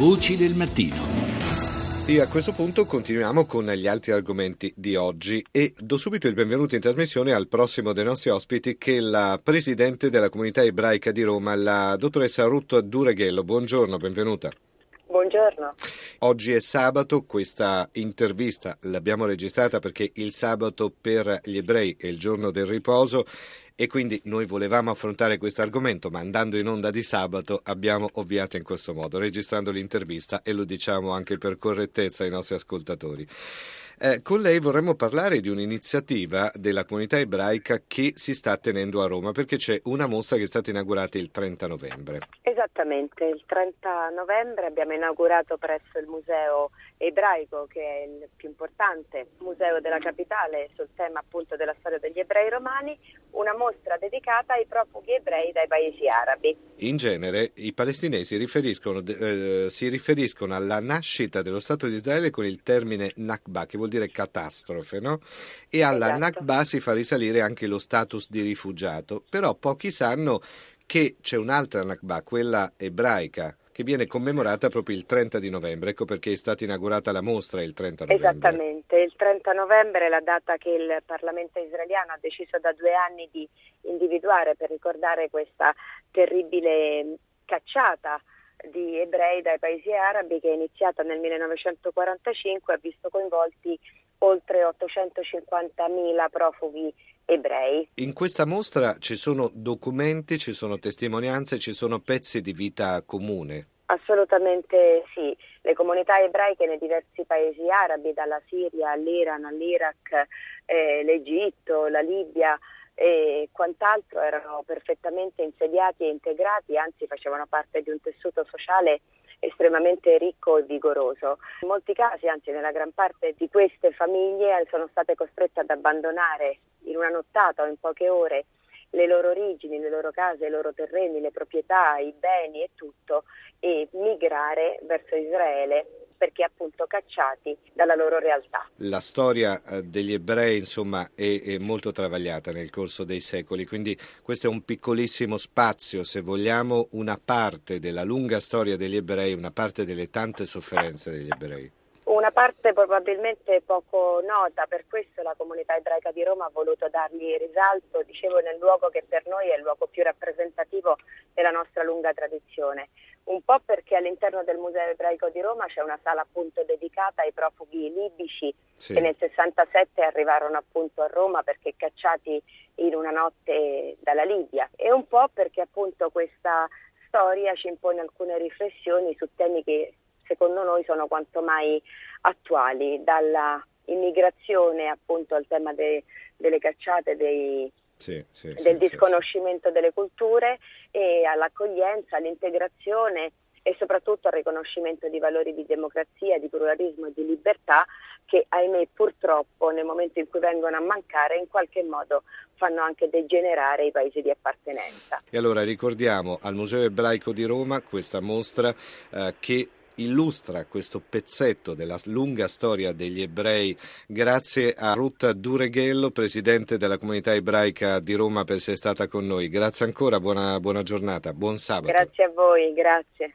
Voci del mattino. E a questo punto continuiamo con gli altri argomenti di oggi e do subito il benvenuto in trasmissione al prossimo dei nostri ospiti che è la Presidente della Comunità Ebraica di Roma, la dottoressa Ruth Dureghello. Buongiorno, benvenuta. Buongiorno. Oggi è sabato, questa intervista l'abbiamo registrata perché il sabato per gli ebrei è il giorno del riposo e quindi noi volevamo affrontare questo argomento, ma andando in onda di sabato abbiamo ovviato in questo modo, registrando l'intervista e lo diciamo anche per correttezza ai nostri ascoltatori. Eh, con lei vorremmo parlare di un'iniziativa della comunità ebraica che si sta tenendo a Roma perché c'è una mostra che è stata inaugurata il 30 novembre. Esattamente, il 30 novembre abbiamo inaugurato presso il Museo Ebraico, che è il più importante museo della capitale sul tema appunto della storia degli ebrei romani, una mostra dedicata ai profughi ebrei dai paesi arabi. In genere i palestinesi riferiscono, eh, si riferiscono alla nascita dello Stato di Israele con il termine Nakba, che vuol dire catastrofe, no? E alla esatto. Nakba si fa risalire anche lo status di rifugiato, però pochi sanno che c'è un'altra Nakba, quella ebraica, che viene commemorata proprio il 30 di novembre, ecco perché è stata inaugurata la mostra il 30 novembre. Esattamente, il 30 novembre è la data che il Parlamento israeliano ha deciso da due anni di individuare per ricordare questa terribile cacciata di ebrei dai paesi arabi che è iniziata nel 1945 e ha visto coinvolti oltre 850.000 profughi ebrei. In questa mostra ci sono documenti, ci sono testimonianze, ci sono pezzi di vita comune. Assolutamente sì, le comunità ebraiche nei diversi paesi arabi, dalla Siria all'Iran, all'Iraq, eh, l'Egitto, la Libia e quant'altro erano perfettamente insediati e integrati, anzi facevano parte di un tessuto sociale estremamente ricco e vigoroso. In molti casi, anzi nella gran parte di queste famiglie, sono state costrette ad abbandonare in una nottata o in poche ore le loro origini, le loro case, i loro terreni, le proprietà, i beni e tutto e migrare verso Israele perché appunto cacciati dalla loro realtà. La storia eh, degli ebrei insomma è, è, molto travagliata nel corso dei secoli, quindi questo è un piccolissimo spazio, se vogliamo, una parte della lunga storia degli ebrei, una parte delle tante sofferenze degli ebrei. Una parte probabilmente poco nota, per questo la comunità ebraica di Roma ha voluto dargli risalto, dicevo, nel luogo che per noi è il luogo più rappresentativo della nostra lunga tradizione. Un po' perché all'interno del Museo ebraico di Roma c'è una sala appunto dedicata ai profughi libici sì. che nel 67 arrivarono appunto a Roma perché cacciati in una notte dalla Libia e un po' perché appunto questa storia ci impone alcune riflessioni su temi che secondo noi sono quanto mai attuali, dalla immigrazione appunto al tema de, delle cacciate, dei, sì, sì, del disconoscimento delle culture e all'accoglienza, all'integrazione e soprattutto al riconoscimento di valori di democrazia, di pluralismo e di libertà che ahimè purtroppo nel momento in cui vengono a mancare in qualche modo fanno anche degenerare i paesi di appartenenza. E allora ricordiamo al Museo Ebraico di Roma questa mostra eh, che illustra questo pezzetto della lunga storia degli ebrei grazie a Ruth Dureghello, presidente della comunità ebraica di Roma per essere stata con noi. Grazie ancora, buona, buona giornata, buon sabato. Grazie a voi, grazie.